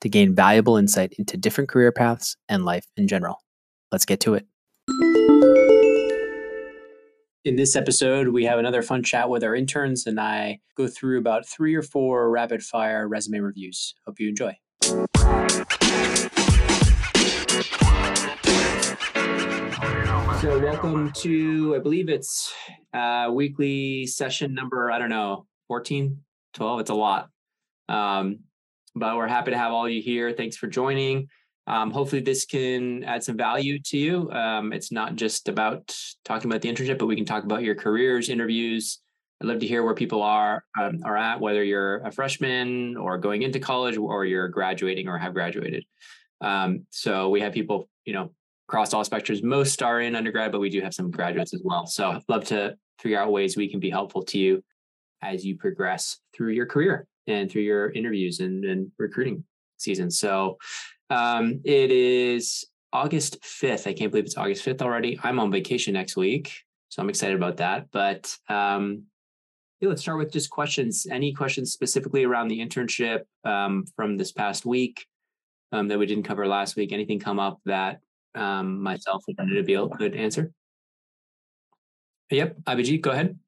to gain valuable insight into different career paths and life in general. Let's get to it. In this episode, we have another fun chat with our interns, and I go through about three or four rapid fire resume reviews. Hope you enjoy. So, welcome to, I believe it's uh, weekly session number, I don't know, 14, 12. It's a lot. Um, but we're happy to have all you here. Thanks for joining. Um, hopefully, this can add some value to you. Um, it's not just about talking about the internship, but we can talk about your careers, interviews. I'd love to hear where people are um, are at, whether you're a freshman or going into college, or you're graduating or have graduated. Um, so we have people, you know, across all spectrums. Most are in undergrad, but we do have some graduates as well. So I'd love to figure out ways we can be helpful to you as you progress through your career and through your interviews and, and recruiting season. So um, it is August 5th. I can't believe it's August 5th already. I'm on vacation next week, so I'm excited about that. But um, yeah, let's start with just questions. Any questions specifically around the internship um, from this past week um, that we didn't cover last week? Anything come up that um, myself and Nabil could answer? Yep, Abhijit, go ahead.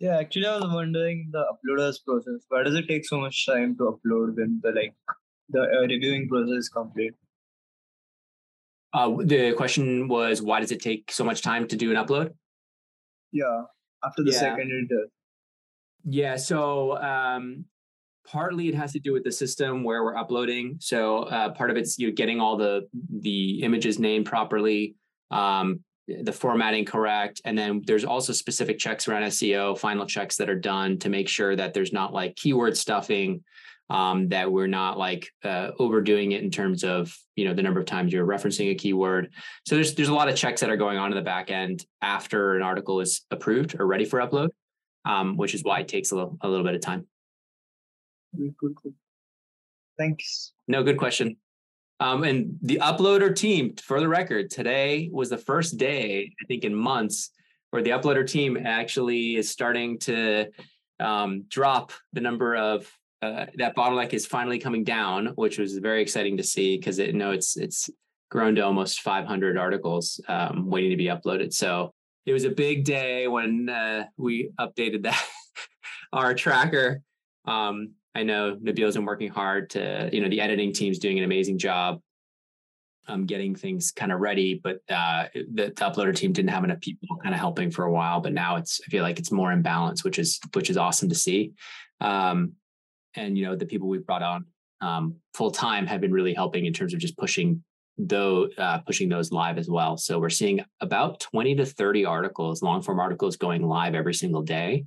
Yeah, actually, I was wondering the uploaders process. Why does it take so much time to upload when the like the uh, reviewing process is complete. Uh, the question was, why does it take so much time to do an upload? Yeah, after the yeah. second inter. Yeah, so um, partly it has to do with the system where we're uploading. So uh, part of it's you know, getting all the the images named properly, um, the formatting correct, and then there's also specific checks around SEO, final checks that are done to make sure that there's not like keyword stuffing um, that we're not like uh, overdoing it in terms of you know the number of times you're referencing a keyword. So there's there's a lot of checks that are going on in the back end after an article is approved or ready for upload, um, which is why it takes a little a little bit of time. Good, good, good. Thanks. No, good question. Um, and the uploader team, for the record, today was the first day I think in months where the uploader team actually is starting to um, drop the number of uh, that bottleneck is finally coming down, which was very exciting to see because it you know it's it's grown to almost 500 articles um, waiting to be uploaded. So it was a big day when uh, we updated that our tracker. Um, I know Nabil's been working hard to, you know, the editing team's doing an amazing job um, getting things kind of ready, but uh, the, the, uploader team didn't have enough people kind of helping for a while. But now it's, I feel like it's more in balance, which is which is awesome to see. Um, and you know the people we've brought on um, full time have been really helping in terms of just pushing though uh, pushing those live as well. So we're seeing about 20 to 30 articles, long form articles going live every single day,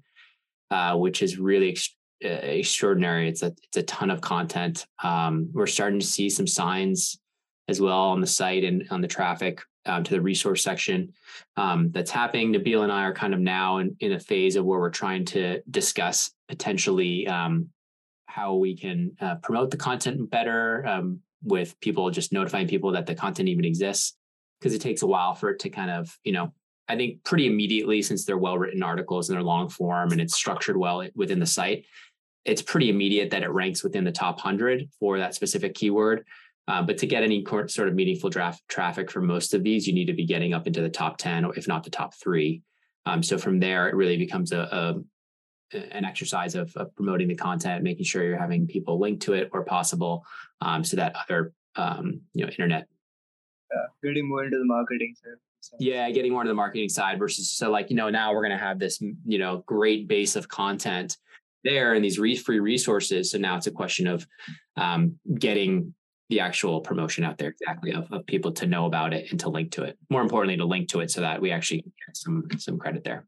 uh, which is really ex- extraordinary. It's a it's a ton of content. Um, we're starting to see some signs as well on the site and on the traffic um, to the resource section um, that's happening. Nabil and I are kind of now in, in a phase of where we're trying to discuss potentially um, how we can uh, promote the content better um, with people just notifying people that the content even exists because it takes a while for it to kind of you know i think pretty immediately since they're well written articles and they're long form and it's structured well within the site it's pretty immediate that it ranks within the top 100 for that specific keyword uh, but to get any sort of meaningful draft traffic for most of these you need to be getting up into the top 10 or if not the top three um, so from there it really becomes a, a an exercise of, of, promoting the content, making sure you're having people link to it where possible, um, so that other um, you know internet. Yeah, getting more into the marketing side. Yeah, getting more to the marketing side versus so like you know now we're gonna have this you know great base of content there and these re- free resources. So now it's a question of um, getting the actual promotion out there exactly of, of people to know about it and to link to it. More importantly, to link to it so that we actually get some some credit there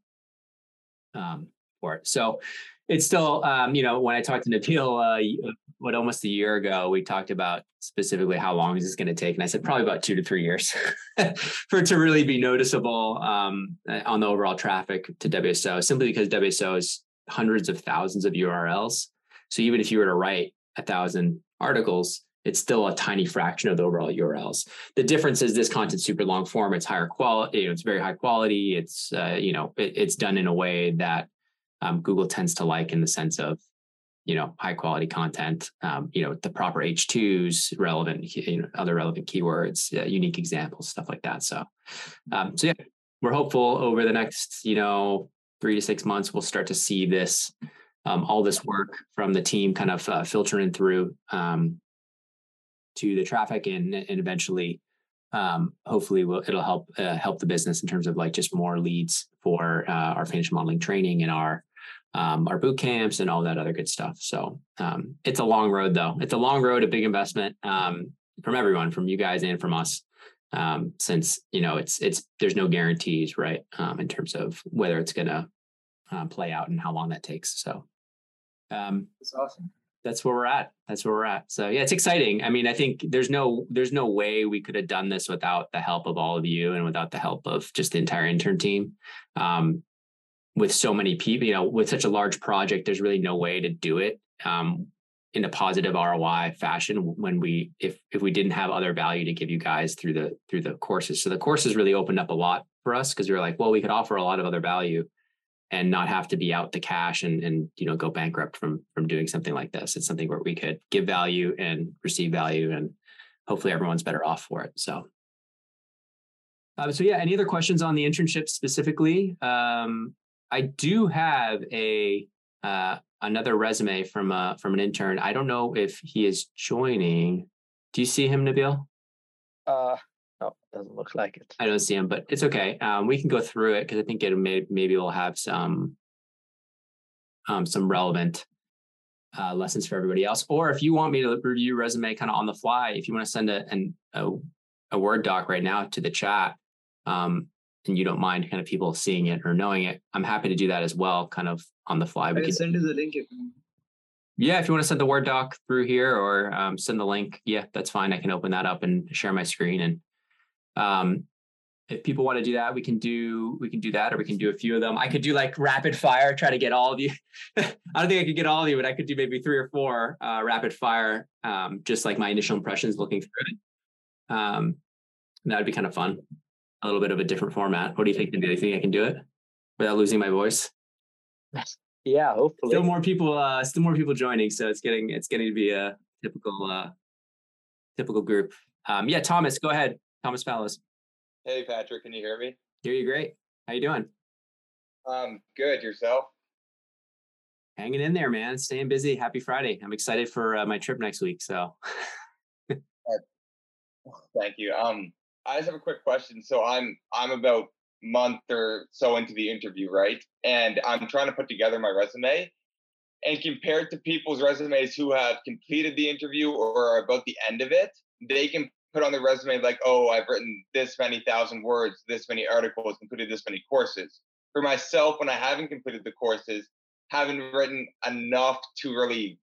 um, for it. So it's still, um, you know, when I talked to Nabil, uh, what almost a year ago, we talked about specifically how long is this going to take, and I said probably about two to three years for it to really be noticeable um, on the overall traffic to WSO. Simply because WSO is hundreds of thousands of URLs, so even if you were to write a thousand articles, it's still a tiny fraction of the overall URLs. The difference is this content super long form. It's higher quality. You know, it's very high quality. It's uh, you know it, it's done in a way that um, Google tends to like in the sense of you know high quality content. Um, you know the proper H2s, relevant you know other relevant keywords, uh, unique examples, stuff like that. So um, so yeah, we're hopeful over the next you know three to six months we'll start to see this um, all this work from the team kind of uh, filtering through um, to the traffic and and eventually um, hopefully we'll, it'll help uh, help the business in terms of like just more leads for uh, our financial modeling training and our um, our boot camps and all that other good stuff. So um, it's a long road though. It's a long road, a big investment um, from everyone, from you guys and from us. Um, since you know it's it's there's no guarantees, right, um, in terms of whether it's going to uh, play out and how long that takes. So um, it's awesome that's where we're at. That's where we're at. So yeah, it's exciting. I mean, I think there's no there's no way we could have done this without the help of all of you and without the help of just the entire intern team. With so many people, you know, with such a large project, there's really no way to do it um, in a positive ROI fashion when we if if we didn't have other value to give you guys through the through the courses. So the courses really opened up a lot for us because we were like, well, we could offer a lot of other value and not have to be out the cash and and you know go bankrupt from from doing something like this. It's something where we could give value and receive value, and hopefully everyone's better off for it. So. Uh, so yeah, any other questions on the internship specifically? Um, I do have a uh, another resume from uh, from an intern. I don't know if he is joining. Do you see him, Nabil? Uh, no, doesn't look like it. I don't see him, but it's okay. Um, we can go through it because I think it may maybe we'll have some um, some relevant uh, lessons for everybody else. Or if you want me to review resume kind of on the fly, if you want to send a, an, a a word doc right now to the chat, um, and you don't mind kind of people seeing it or knowing it, I'm happy to do that as well, kind of on the fly. I can send you the link if you. Yeah, if you want to send the Word doc through here or um, send the link, yeah, that's fine. I can open that up and share my screen and um, if people want to do that, we can do we can do that, or we can do a few of them. I could do like rapid fire, try to get all of you. I don't think I could get all of you, but I could do maybe three or four uh, rapid fire, um, just like my initial impressions looking through it. Um, that would be kind of fun. A little bit of a different format. What do you think? Do you think I can do it without losing my voice? Yeah, hopefully. Still more people. Uh, still more people joining, so it's getting it's getting to be a typical uh, typical group. Um, yeah, Thomas, go ahead. Thomas Fallows. Hey, Patrick, can you hear me? Hear you great. How you doing? Um, good. Yourself? Hanging in there, man. Staying busy. Happy Friday. I'm excited for uh, my trip next week. So. Thank you. Um, I just have a quick question. So I'm I'm about month or so into the interview, right? And I'm trying to put together my resume. And compared to people's resumes who have completed the interview or are about the end of it, they can put on the resume like, oh, I've written this many thousand words, this many articles, completed this many courses. For myself, when I haven't completed the courses, haven't written enough to really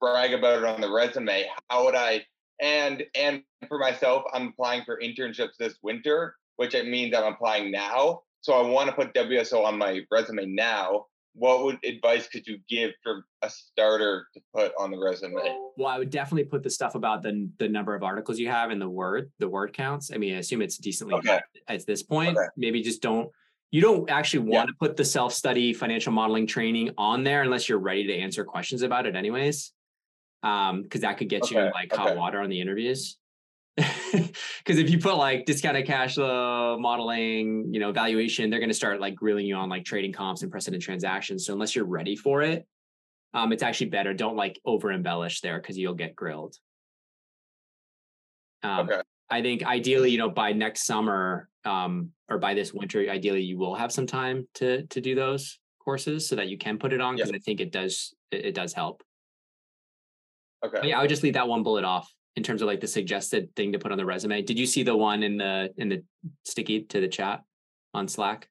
brag about it on the resume. How would I? And and for myself, I'm applying for internships this winter, which it means I'm applying now. So I want to put WSO on my resume now what would advice could you give for a starter to put on the resume? Well, I would definitely put the stuff about the the number of articles you have and the word the word counts. I mean, I assume it's decently okay. at this point. Okay. Maybe just don't you don't actually want yeah. to put the self study financial modeling training on there unless you're ready to answer questions about it, anyways. Um, because that could get okay. you like hot water on the interviews. Because if you put like discounted cash flow modeling, you know, valuation, they're going to start like grilling you on like trading comps and precedent transactions. So unless you're ready for it, um, it's actually better. Don't like over embellish there because you'll get grilled. Um, okay. I think ideally, you know, by next summer, um, or by this winter, ideally you will have some time to to do those courses so that you can put it on Yeah. because I think it does it, it does help. Okay. But yeah, I would just leave that one bullet off in terms of like the suggested thing to put on the resume. Did you see the one in the in the sticky to the chat on Slack?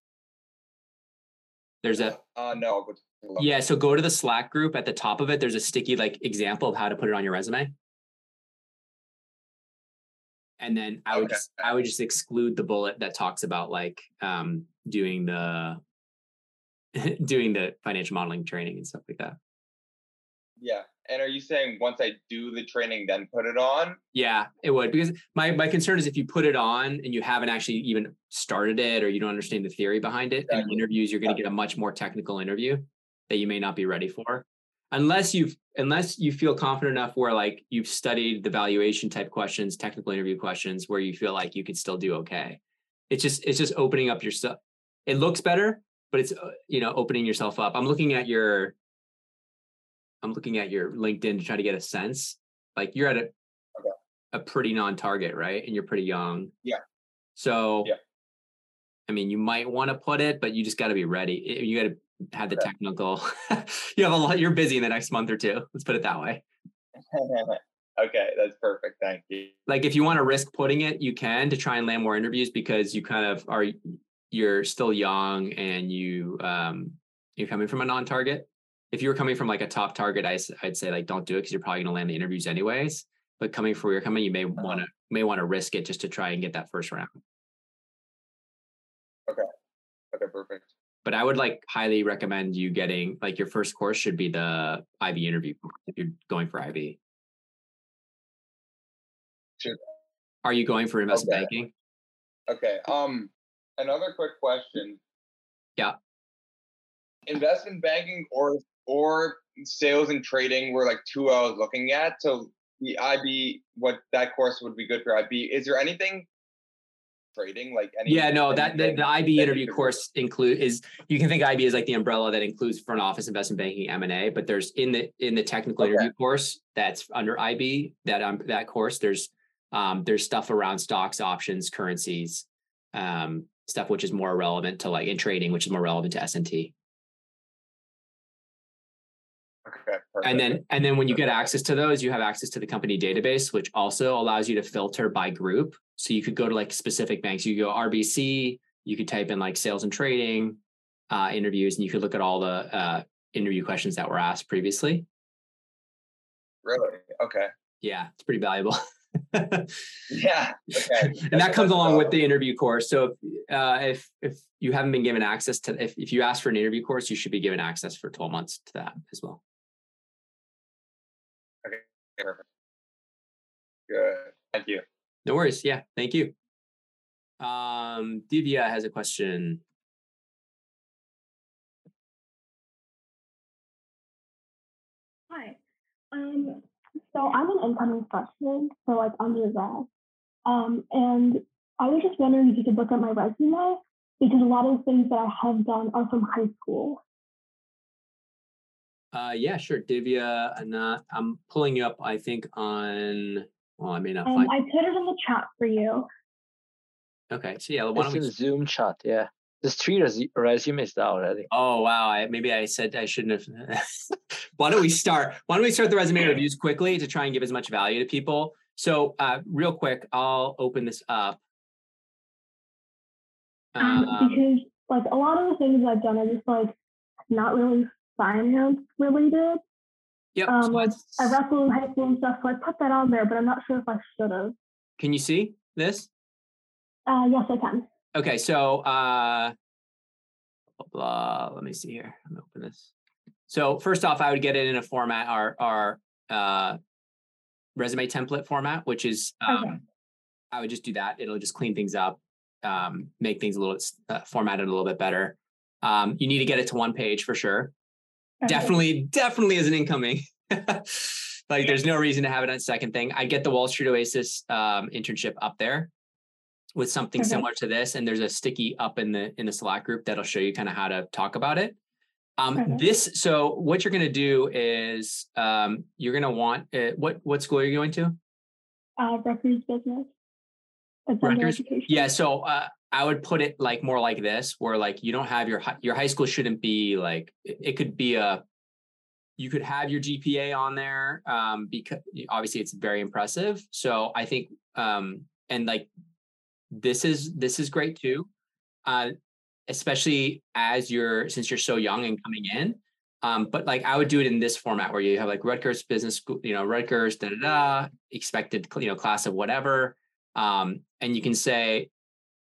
There's a Uh, no. I'll go take a look. yeah, so go to the Slack group at the top of it. There's a sticky like example of how to put it on your resume. And then I would Okay. just, I would just exclude the bullet that talks about like um doing the doing the financial modeling training and stuff like that. Yeah. And are you saying once I do the training, then put it on? Yeah, it would because my my concern is if you put it on and you haven't actually even started it or you don't understand the theory behind it, in interviews you're going to get a much more technical interview that you may not be ready for, unless you've unless you feel confident enough where like you've studied the valuation type questions, technical interview questions, where you feel like you could still do okay. It's just it's just opening up your stuff. It looks better, but it's uh, you know opening yourself up. I'm looking at your I'm looking at your LinkedIn to try to get a sense. Like you're at a a pretty non-target, right? And you're pretty young. Yeah. So Yeah. I mean, you might want to put it, but you just got to be ready. You got to have the Correct. technical. you have a lot. You're busy in the next month or two. Let's put it that way. okay, that's perfect. Thank you. Like if you want to risk putting it, you can to try and land more interviews because you kind of are. You're still young and you um you're coming from a non-target. If you were coming from like a top target, I, would say like don't do it because you're probably going to land the interviews anyways. But coming from where you're coming, you may Uh-huh. want to may want to risk it just to try and get that first round. Okay, Okay. perfect. but I would like highly recommend you getting like your first course should be the IB interview if you're going for IB. Sure. Are you going for investment Okay. banking? Okay. Um, another quick question. Yeah. Investment banking or or sales and trading were like two I was looking at. So the IB, what that course would be good for IB. Is there anything trading like any? Yeah, no, that the, the IB interview course include is you can think IB is like the umbrella that includes front office investment banking M and A, but there's in the in the technical Okay. interview course that's under IB that um that course there's um there's stuff around stocks, options, currencies, um stuff which is more relevant to like in trading, which is more relevant to S and T. Okay. And then and then when you get access to those, you have access to the company database, which also allows you to filter by group. So you could go to like specific banks. You go RBC, you could type in like sales and trading uh, interviews, and you could look at all the uh, interview questions that were asked previously. really okay. Yeah, it's pretty valuable. Yeah. Okay. and that comes along with the interview course. So if, uh, if if you haven't been given access to if, if you ask for an interview course, you should be given access for 12 months to that as well. Perfect. Good. Thank you. No worries. Yeah, thank you. Um, Divya has a question. Hi. Um, so I'm an incoming freshman, so like undergrad. Um, and I was just wondering if you could look at my resume because a lot of the things that I have done are from high school. Uh, yeah, sure. Divya, Anat, I'm pulling you up, I think, on, well, I may not Um, find. I put it in the chat for you. Okay, so yeah, why It's don't in we? the Zoom chat. Yeah, there's three res- resumes there already. Oh, wow. I, maybe I said I shouldn't have. why don't we start? Why don't we start the resume reviews quickly to try and give as much value to people? So, uh, real quick, I'll open this up. Um, Um, because like a lot of the things I've done are just like not really finance related. yep. Um, so like I wrestled in high school and stuff, so I put that on there, but I'm not sure if I should have. Can you see this? Uh, yes, I can. Okay, so uh blah, blah, let me see here. I'm gonna open this. So first off, I would get it in a format, our our uh resume template format, which is um Okay. I would just do that. It'll just clean things up, um, make things a little uh, formatted a little bit better. Um, you need to get it to one page for sure. Definitely, definitely is an incoming. like there's no reason to have it on second thing. I get the Wall Street Oasis um, internship up there with something Okay. similar to this, and there's a sticky up in the in the Slack group that'll show you kind of how to talk about it. Um, Okay. This so what you're gonna do is um, you're gonna want uh, what what school are you going to? Uh, Rutgers business. Rutgers? education. Yeah, so uh, I would put it like more like this, where like you don't have your your high school shouldn't be like it, it could be a you could have your GPA on there um, because obviously it's very impressive. So I think um, and like this is this is great too, uh, especially as you're since you're so young and coming in. Um, but like I would do it in this format where you have like Rutgers Business School, you know, Rutgers, da da da, expected, you know, class of whatever. Um, and you can say,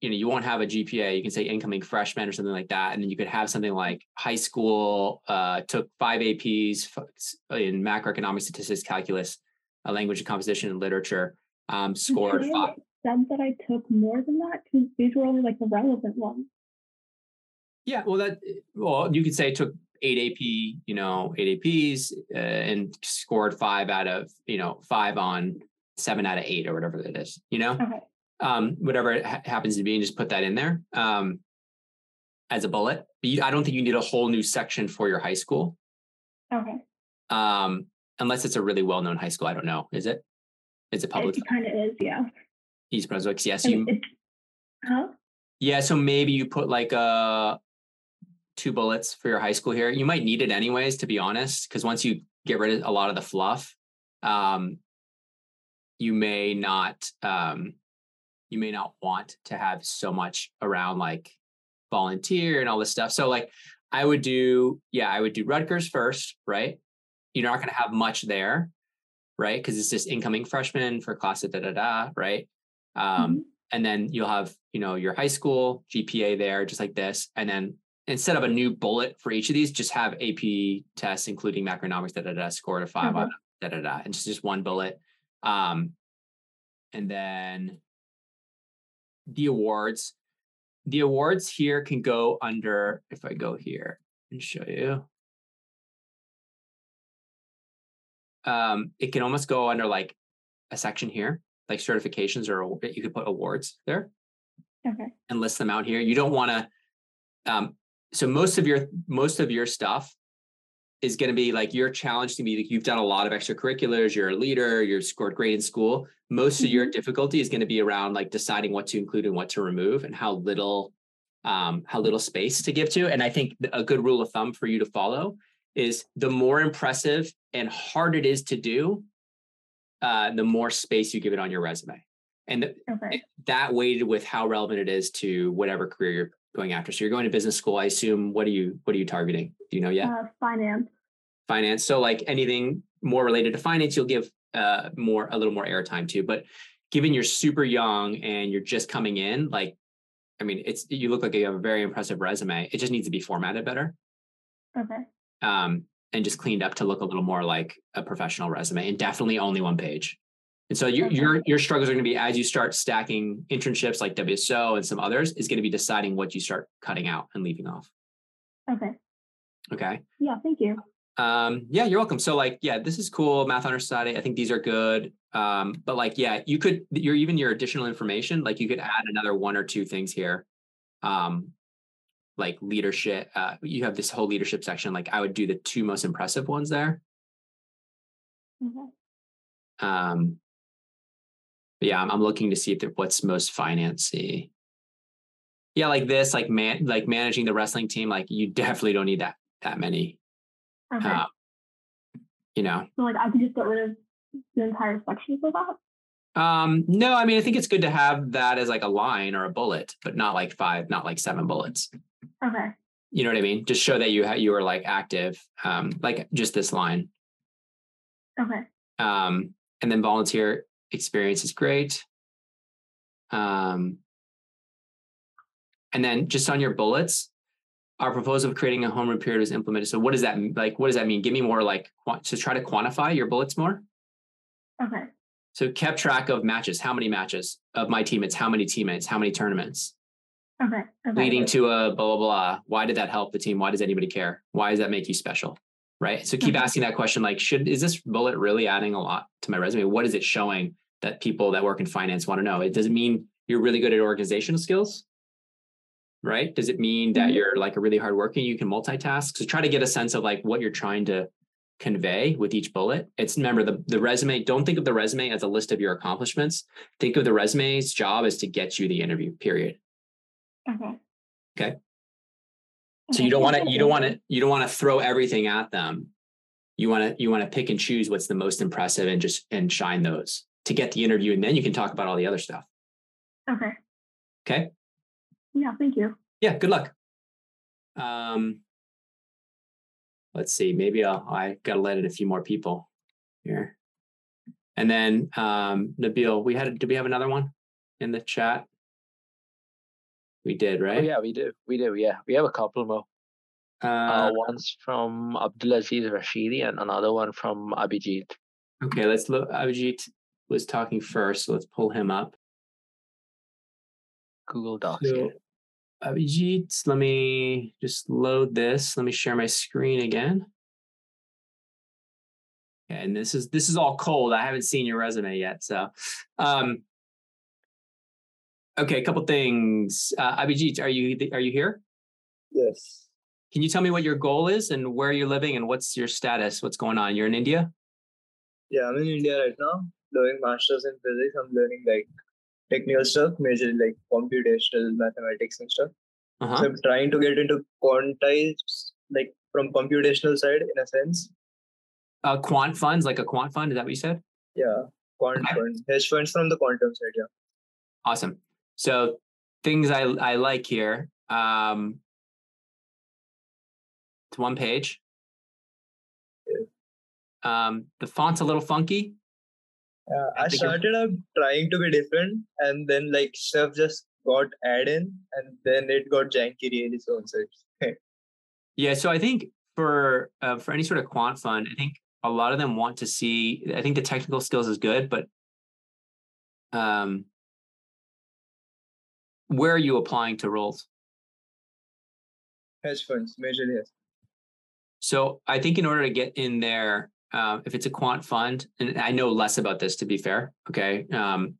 you know, you won't have a GPA. You can say incoming freshman or something like that, and then you could have something like high school uh, took five APs in macroeconomic statistics, calculus, a language and composition and literature. Um, scored five. Said that I took more than that because these were only like the relevant ones. Yeah, well, that well, you could say took eight AP, you know, eight APs, uh, and scored five out of you know five on seven out of eight or whatever it is. You know, Okay. Um, whatever it ha- happens to be, and just put that in there um, as a bullet. But you, I don't think you need a whole new section for your high school, Okay. um, unless it's a really well-known high school. I don't know. Is it? Is it public? It kind of is, yeah. East Brunswick. Yes. And You. huh? Yeah. So maybe you put like uh two bullets for your high school here. You might need it anyways, to be honest, because once you get rid of a lot of the fluff, um, you may not um, you may not want to have so much around like volunteer and all this stuff. So like I would do, yeah, I would do Rutgers first, right? You're not going to have much there, right? Because it's just incoming freshmen for class of da da da, right? Um, Mhm. and then you'll have you know your high school gpa there just like this and then instead of a new bullet for each of these just have ap tests including macroeconomics da da da score to 5 Okay. out of da da da and just, just one bullet um and then the awards the awards here can go under if i go here and show you um it can almost go under like a section here like certifications or you could put awards there Okay. and list them out here. You don't want to. Um, so most of your most of your stuff is going to be like your challenge to be like you've done a lot of extracurriculars. You're a leader. You're scored great in school. Most of your difficulty is going to be around like deciding what to include and what to remove, and how little um, how little space to give to. And I think a good rule of thumb for you to follow is the more impressive and hard it is to do, uh, the more space you give it on your resume. And the, Okay. that weighted with how relevant it is to whatever career you're going after. So you're going to business school. I assume. What are you What are you targeting? Do you know yet? Uh, finance. finance. So like anything more related to finance, you'll give uh, more a little more airtime to. But given you're super young and you're just coming in, like, I mean, it's you look like you have a very impressive resume. It just needs to be formatted better. Okay. Um, and just cleaned up to look a little more like a professional resume and definitely only one page. And so your your your struggles are going to be as you start stacking internships like WSO and some others is going to be deciding what you start cutting out and leaving off. Okay. Okay. Yeah. Thank you. Um, yeah, you're welcome. So like, yeah, this is cool. Math honor society. I think these are good. Um, but like, yeah, you could your even your additional information, like you could add another one or two things here. Um, like leadership, uh, you have this whole leadership section. Like I would do the two most impressive ones there. Okay. Um, but yeah, I'm, I'm looking to see if what's most financy. Yeah, like this, like man, like managing the wrestling team. Like you definitely don't need that that many. Okay. Uh, you know, so like I could just get rid of the entire section for that. Um, no, I mean, I think it's good to have that as like a line or a bullet, but not like five, not like seven bullets. Okay. You know what I mean? Just show that you ha- you are like active, um, like just this line. Okay. Um, and then volunteer experience is great. Um, and then just on your bullets, our proposal of creating a homeroom period was implemented. So what does that mean? Like, what does that mean? Give me more like to try to quantify your bullets more. Okay. So kept track of matches. How many matches of my teammates? How many teammates? How many tournaments? Okay. Okay. Leading to a blah blah blah. Why did that help the team? Why does anybody care? Why does that make you special? Right. So keep Mhm. asking that question. Like, should is this bullet really adding a lot to my resume? What is it showing that people that work in finance want to know? It doesn't mean you're really good at organizational skills? Right? Does it mean that Mhm. you're like a really hardworking. You can multitask. So try to get a sense of like what you're trying to convey with each bullet. It's remember the, the resume, don't think of the resume as a list of your accomplishments. Think of the resume's job is to get you the interview, period. Okay. Okay. So you don't want to you don't want to you don't want to throw everything at them. You want to you want to pick and choose what's the most impressive and just and shine those to get the interview and then you can talk about all the other stuff. Okay. Okay? Yeah, thank you. Yeah, good luck. Um let's see, maybe I'll I got to let in a few more people here. And then um Nabil, we had did we have another one in the chat? We did, Oh, right? yeah, we do. We do. Yeah, we have a couple more. Uh, Uh, one's from Abdulaziz Rashidi and another one from Abhijit. okay, let's look. Abhijit was talking first, so let's pull him up. Google Docs. So. Abhijit, let me just load this. Let me share my screen again. Okay, and this is this is all cold. I haven't seen your resume yet, so um, okay. A couple things. Uh, Abhijit, are you are you here? Yes. Can you tell me what your goal is and where you're living and what's your status? What's going on? You're in India. Yeah, I'm in India right now, doing masters in physics. I'm learning like technical stuff, majorly like computational mathematics and stuff. Uh-huh. So I'm trying to get into quantized, like from computational side in a sense. Uh, quant funds, like a quant fund. Is that what you said? Yeah, quant Okay. fund, hedge funds from the quantum side. Yeah. Awesome. So things I I like here. Um, it's one page. Um, the font's a little funky. Uh, I I started out trying to be different, and then like stuff just got added in, and then it got janky really. So it's Yeah. So I think for uh, for any sort of quant fund, I think a lot of them want to see. I think the technical skills is good, but um, where are you applying to roles? hedge funds, majorly yes. So I think in order to get in there, uh, if it's a quant fund, and I know less about this to be fair, okay. Um,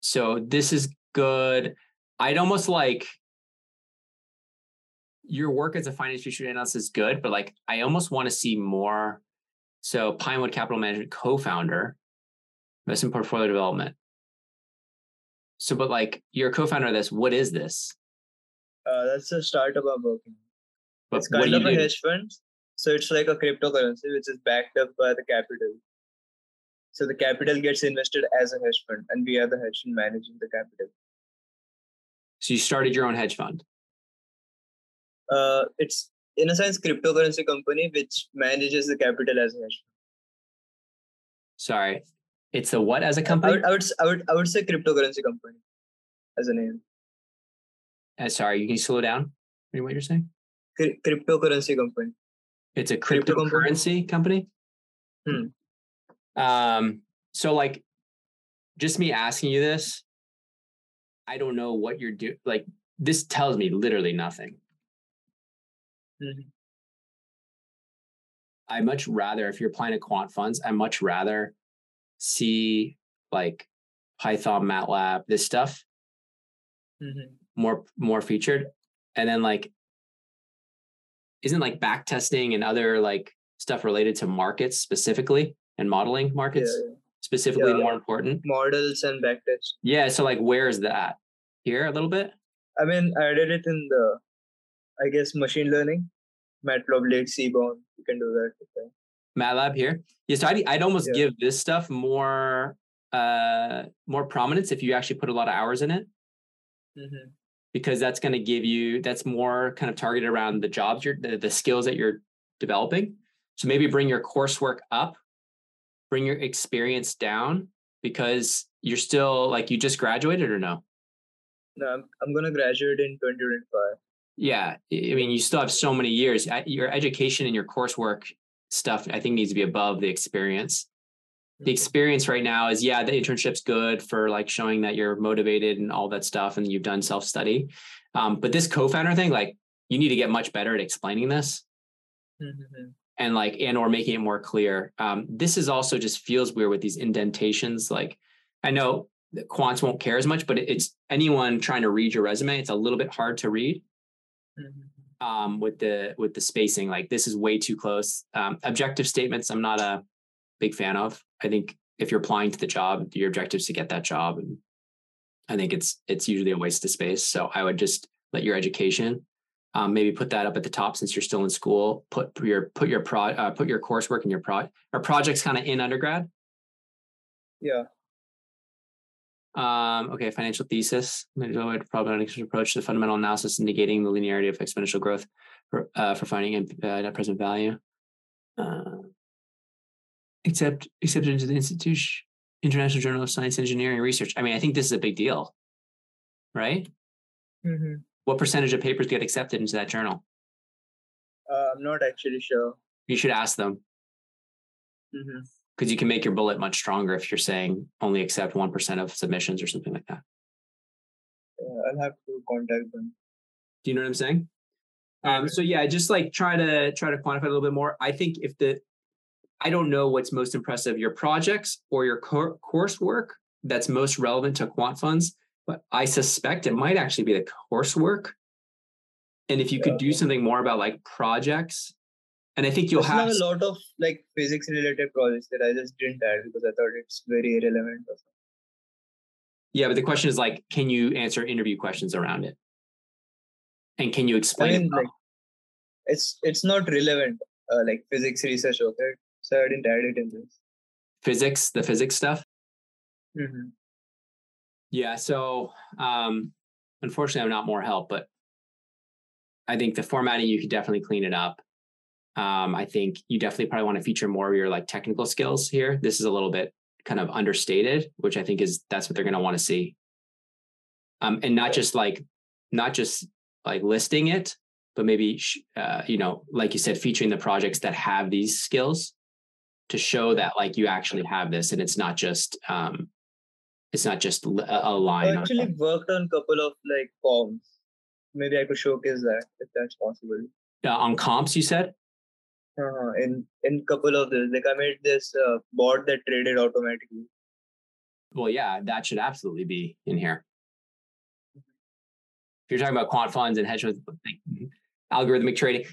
so this is good. I'd almost like your work as a finance future analyst is good, but like I almost want to see more. So Pinewood Capital Management co-founder, investment portfolio development. So, but like you're a co-founder of this. What is this? Uh, that's a startup I'm working. But It's kind of a do? hedge fund. So it's like a cryptocurrency which is backed up by the capital. So the capital gets invested as a hedge fund, and we are the hedge fund managing the capital. So you started your own hedge fund. Uh, it's in a sense cryptocurrency company which manages the capital as a hedge fund. Sorry, it's a what as a company? I would, I would, I would, I would say cryptocurrency company as a name. Uh, sorry, you can slow down. What what you're saying? Cry- cryptocurrency company. It's a cryptocurrency company. Hmm. Um. So, like, just me asking you this, I don't know what you're doing. Like, this tells me literally nothing. Mhm. I much rather, if you're applying to quant funds, I much rather see like Python, MATLAB, this stuff Mhm. more more featured and then like isn't like back testing and other like stuff related to markets specifically and modeling markets yeah. specifically Yeah. more important models and backtest. yeah so like where's that here a little bit I mean, I did it in the, I guess, machine learning, matlab Matplotlib, Seaborn. You can do that. matlab here yeah so i'd, I'd almost give this stuff more uh more prominence if you actually put a lot of hours in it Mhm. Because that's going to give you that's more kind of targeted around the jobs you're the, the skills that you're developing. So maybe bring your coursework up bring your experience down because you're still like you just graduated or no? No, I'm, I'm gonna graduate in 2025. yeah i mean you still have so many years. Your education and your coursework stuff i think needs to be above the experience the experience right now is yeah the internship's good for like showing that you're motivated and all that stuff and you've done self-study. Um, but this co-founder thing like you need to get much better at explaining this. Mhm. and like and or making it more clear. Um, this is also just feels weird with these indentations like i know quants won't care as much but it's anyone trying to read your resume it's a little bit hard to read. Mhm. um, with the with the spacing like this is way too close. Um, objective statements i'm not a big fan of i think if you're applying to the job your objective is to get that job and I think it's it's usually a waste of space. So I would just let your education, um, maybe put that up at the top since you're still in school. Put your put your pro uh, put your coursework and your pro or projects kind of in undergrad. Yeah. Um, okay, financial thesis, probabilistic approach to fundamental analysis and negating the linearity of exponential growth for, uh, for finding uh, net present value. Uh, except accepted into the institution, International Journal of Science, Engineering, Research. I mean, I think this is a big deal, right? Mm-hmm. What percentage of papers get accepted into that journal? Uh, I'm not actually sure. You should ask them. Mm-hmm because you can make your bullet much stronger if you're saying only accept 1% of submissions or something like that. I'll have to contact them. Do you know what I'm saying? Um, so yeah, just like try to try to quantify a little bit more. I think if the, I don't know what's most impressive, your projects or your coursework that's most relevant to quant funds, but I suspect it might actually be the coursework. And if you could do something more about like projects and I think you'll have, have, a lot of like physics related projects that I just didn't add because I thought it's very irrelevant. Yeah, but the question is like, can you answer interview questions around it? And can you explain? I mean, like, it's it's not relevant, uh, like physics research, okay? So I didn't add it in this. Physics, the physics stuff. Mm-hmm. Yeah. So, um, unfortunately, I'm not more help, but I think the formatting you could definitely clean it up. Um, I think you definitely probably want to feature more of your like technical skills here. This is a little bit kind of understated, which I think is that's what they're going to want to see. Um, and not just like, not just like listing it, but maybe uh, you know, like you said, featuring the projects that have these skills to show that like you actually have this, and it's not just um, it's not just a, a line. I actually worked on a couple of like forms. Maybe I could showcase that if that's possible. Uh, on comps, you said. Uh-huh. in in couple of this, like I made this uh, bot that traded automatically. Well, yeah, that should absolutely be in here. If you're talking about quant funds and hedge funds, like, algorithmic trading,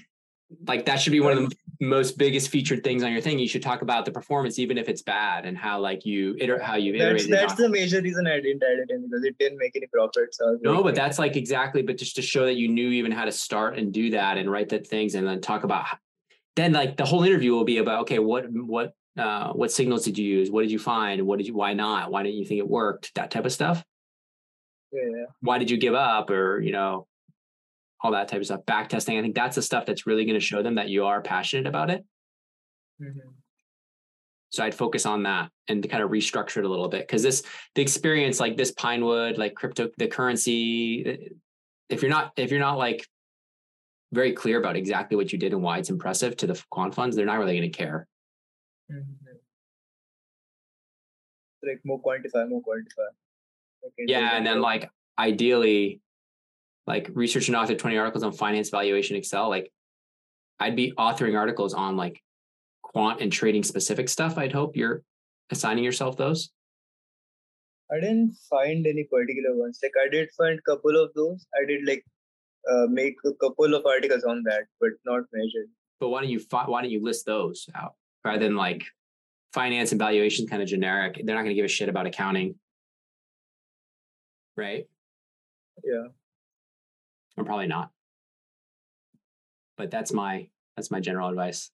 like that should be one of the most biggest featured things on your thing. You should talk about the performance, even if it's bad, and how like you iter- how you That's that's the major reason I didn't add it in because it didn't make any profits. So no, but that's like exactly, but just to show that you knew even how to start and do that and write that things, and then talk about then like the whole interview will be about okay what what uh, what signals did you use? What did you find? What did you why not? Why didn't you think it worked? That type of stuff. Yeah. Why did you give up? Or you know all that type of stuff back testing i think that's the stuff that's really going to show them that you are passionate about it mm-hmm. so i'd focus on that and to kind of restructure it a little bit because this the experience like this pinewood like crypto the currency if you're not if you're not like very clear about exactly what you did and why it's impressive to the quant funds, they're not really going to care. Mm-hmm. Like more quantify, more quantify. Okay, yeah, and then like ideally, like research and author 20 articles on finance valuation Excel. Like I'd be authoring articles on like quant and trading specific stuff. I'd hope you're assigning yourself those. I didn't find any particular ones. Like I did find a couple of those. I did like uh, make a couple of articles on that, but not measured. But why don't you fi- why don't you list those out rather than like finance and valuation kind of generic? They're not going to give a shit about accounting, right? Yeah, or probably not. But that's my that's my general advice.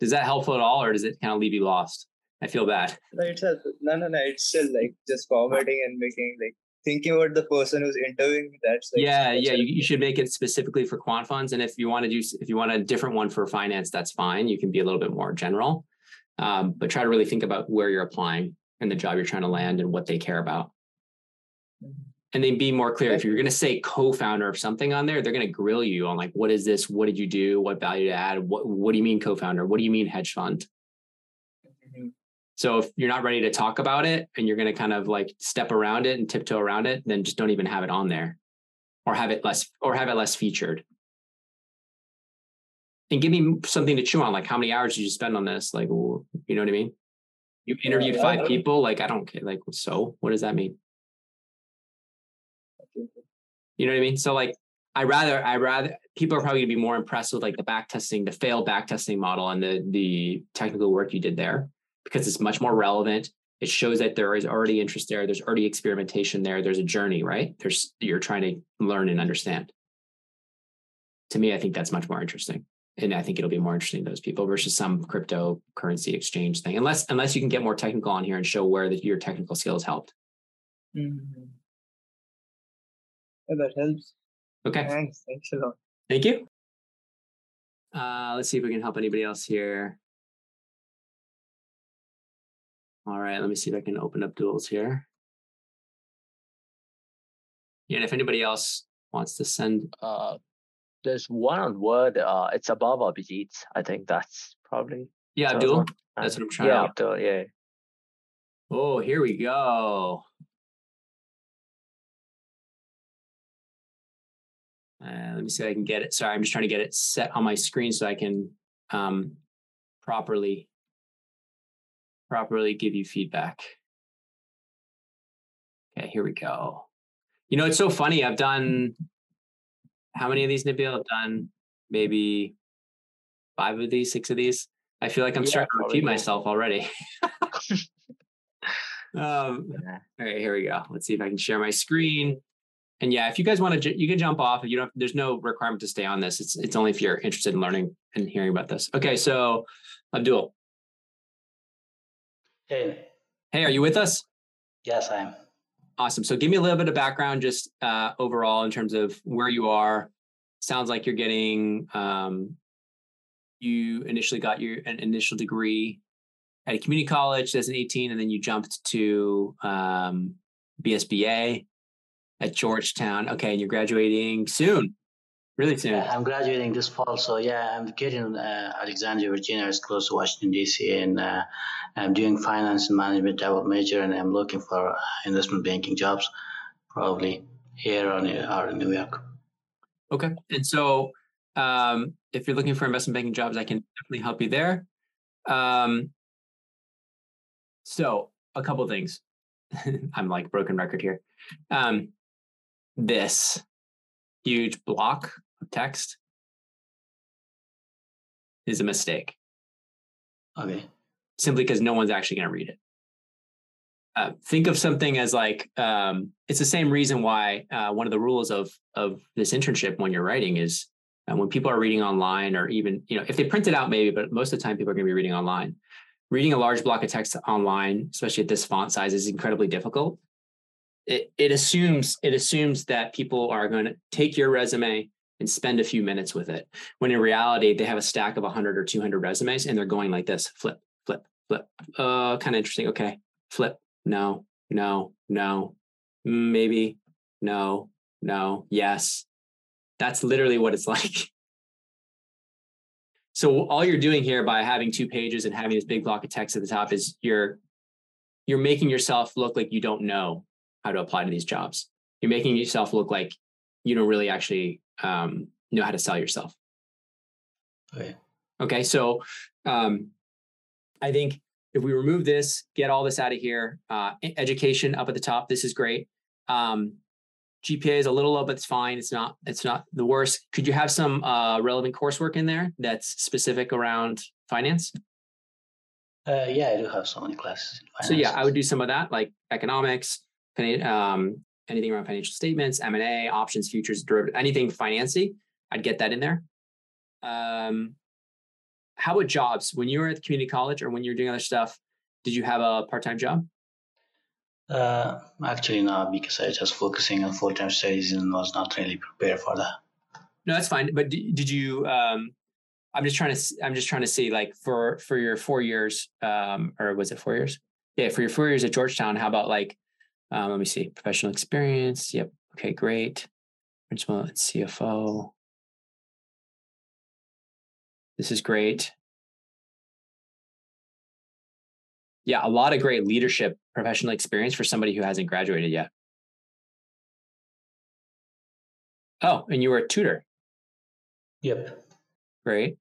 Does that helpful at all, or does it kind of leave you lost? I feel bad. No, it's. No, no, no. It's still like just formatting and making like thinking about the person who's interviewing that's like, yeah yeah you, you, should make it specifically for quant funds and if you want to do if you want a different one for finance that's fine you can be a little bit more general um, but try to really think about where you're applying and the job you're trying to land and what they care about mm-hmm. And then be more clear if you're going to say co-founder of something on there they're going to grill you on like what is this what did you do what value to add what, what do you mean co-founder what do you mean hedge fund mm-hmm. so if you're not ready to talk about it and you're going to kind of like step around it and tiptoe around it, then just don't even have it on there or have it less or have it less featured. And give me something to chew on. Like how many hours did you spend on this? Like, you know what I mean? You interviewed five people. Like, I don't care. Like, so what does that mean? You know what I mean? So like, I rather, I rather people are probably gonna be more impressed with like the back testing, the failed back testing model and the the technical work you did there because it's much more relevant it shows that there is already interest there. There's already experimentation there. There's a journey, right? There's you're trying to learn and understand. To me, I think that's much more interesting. And I think it'll be more interesting to those people versus some cryptocurrency exchange thing. Unless unless you can get more technical on here and show where the, your technical skills helped. Mm-hmm. Yeah, that helps. Okay. Thanks. Thanks a lot. Thank you. Uh, let's see if we can help anybody else here. All right, let me see if I can open up duels here. Yeah, and if anybody else wants to send, Uh, there's one on Word. Uh, it's above Abhijit. I think that's probably. yeah, the Abdul. That's what I'm trying Yeah, to. Abdul. Yeah. Oh, here we go. Uh, let me see if I can get it. Sorry, I'm just trying to get it set on my screen so I can um, properly properly give you feedback. Okay, here we go. You know, it's so funny. I've done how many of these, Nabil? I've done maybe five of these, six of these. I feel like I'm Yeah, starting to repeat myself already. um, Yeah. all right, here we go. Let's see if I can share my screen. And yeah, if you guys want to, ju- you can jump off. If you don't, there's no requirement to stay on this. It's it's only if you're interested in learning and hearing about this. Okay, so Abdul, Hey, hey, are you with us? yes, I am. Awesome. So give me a little bit of background, just uh, overall in terms of where you are. Sounds like you're getting. Um, you initially got your an initial degree at a community college, as an 18, and then you jumped to um, BSBA at Georgetown. Okay, and you're graduating soon, really soon. Yeah, I'm graduating this fall, so yeah, I'm getting uh, Alexandria, Virginia. is close to Washington D.C., and uh, I'm doing finance and management double major, and I'm looking for uh, investment banking jobs, probably here or, in- or in New York. Okay. And so um, if you're looking for investment banking jobs, I can definitely help you there. Um, so a couple things. I'm like broken record here. Um, this huge block of text is a mistake Okay. simply because no one's actually going to read it. Uh, think of something as like um, it's the same reason why uh, one of the rules of of this internship when you're writing is uh, when people are reading online or even you know if they print it out maybe but most of the time people are going to be reading online reading a large block of text online especially at this font size is incredibly difficult it, it assumes it assumes that people are going to take your resume and spend a few minutes with it when in reality they have a stack of 100 or 200 resumes and they're going like this flip flip flip. Uh kind of interesting okay. Flip no no no. Maybe no no yes. That's literally what it's like. So all you're doing here by having two pages and having this big block of text at the top is you're you're making yourself look like you don't know how to apply to these jobs you're making yourself look like you don't really actually um, know how to sell yourself Okay. Okay, so um, I think if we remove this, get all this out of here, uh, education up at the top. This is great. Um, GPA is a little low, but it's fine. It's not. It's not the worst. Could you have some uh, relevant coursework in there that's specific around finance? Uh, yeah, I do have so many classes. In So yeah. I would do some of that, like economics, um, anything around financial statements, M and A, options, futures, derivative, anything financy. I'd get that in there. Um, how about jobs? When you were at the community college or when you were doing other stuff, did you have a part-time job? Uh, actually, no, because I was just focusing on full-time studies and was not really prepared for that. No, that's fine. But d- did you? Um, I'm just trying to. I'm just trying to see, like, for for your four years, um, or was it four years? Yeah, for your four years at Georgetown. How about like, um, let me see, professional experience. Yep. Okay, great. Principal and CFO. This is great. Yeah, a lot of great leadership, professional experience for somebody who hasn't graduated yet. Oh, and you were a tutor. Yep. Great.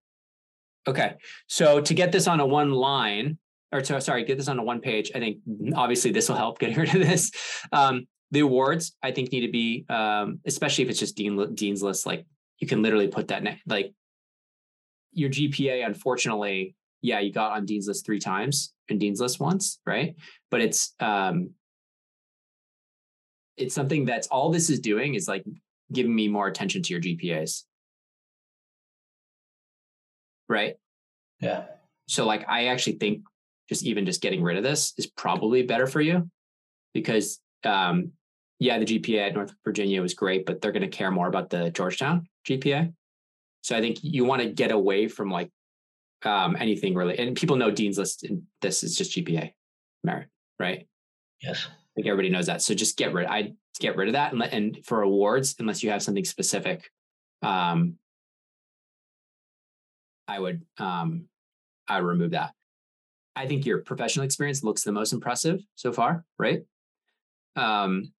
Okay. So to get this on a one line, or to, sorry, get this on a one page, I think obviously this will help getting rid of this. Um, the awards, I think, need to be, um, especially if it's just dean, dean's list, like you can literally put that, ne- like your GPA, unfortunately, yeah, you got on Dean's List three times and Dean's List once, right? But it's um it's something that's all this is doing is like giving me more attention to your GPAs. Right? Yeah. So like I actually think just even just getting rid of this is probably better for you because um yeah, the GPA at North Virginia was great, but they're going to care more about the Georgetown GPA. So I think you want to get away from like um, anything really. And people know Dean's List, and this is just GPA merit, right? Yes. I think everybody knows that. So just get rid. I get rid of that, and, let, and for awards, unless you have something specific, um, I would um, I would remove that. I think your professional experience looks the most impressive so far, right? Um,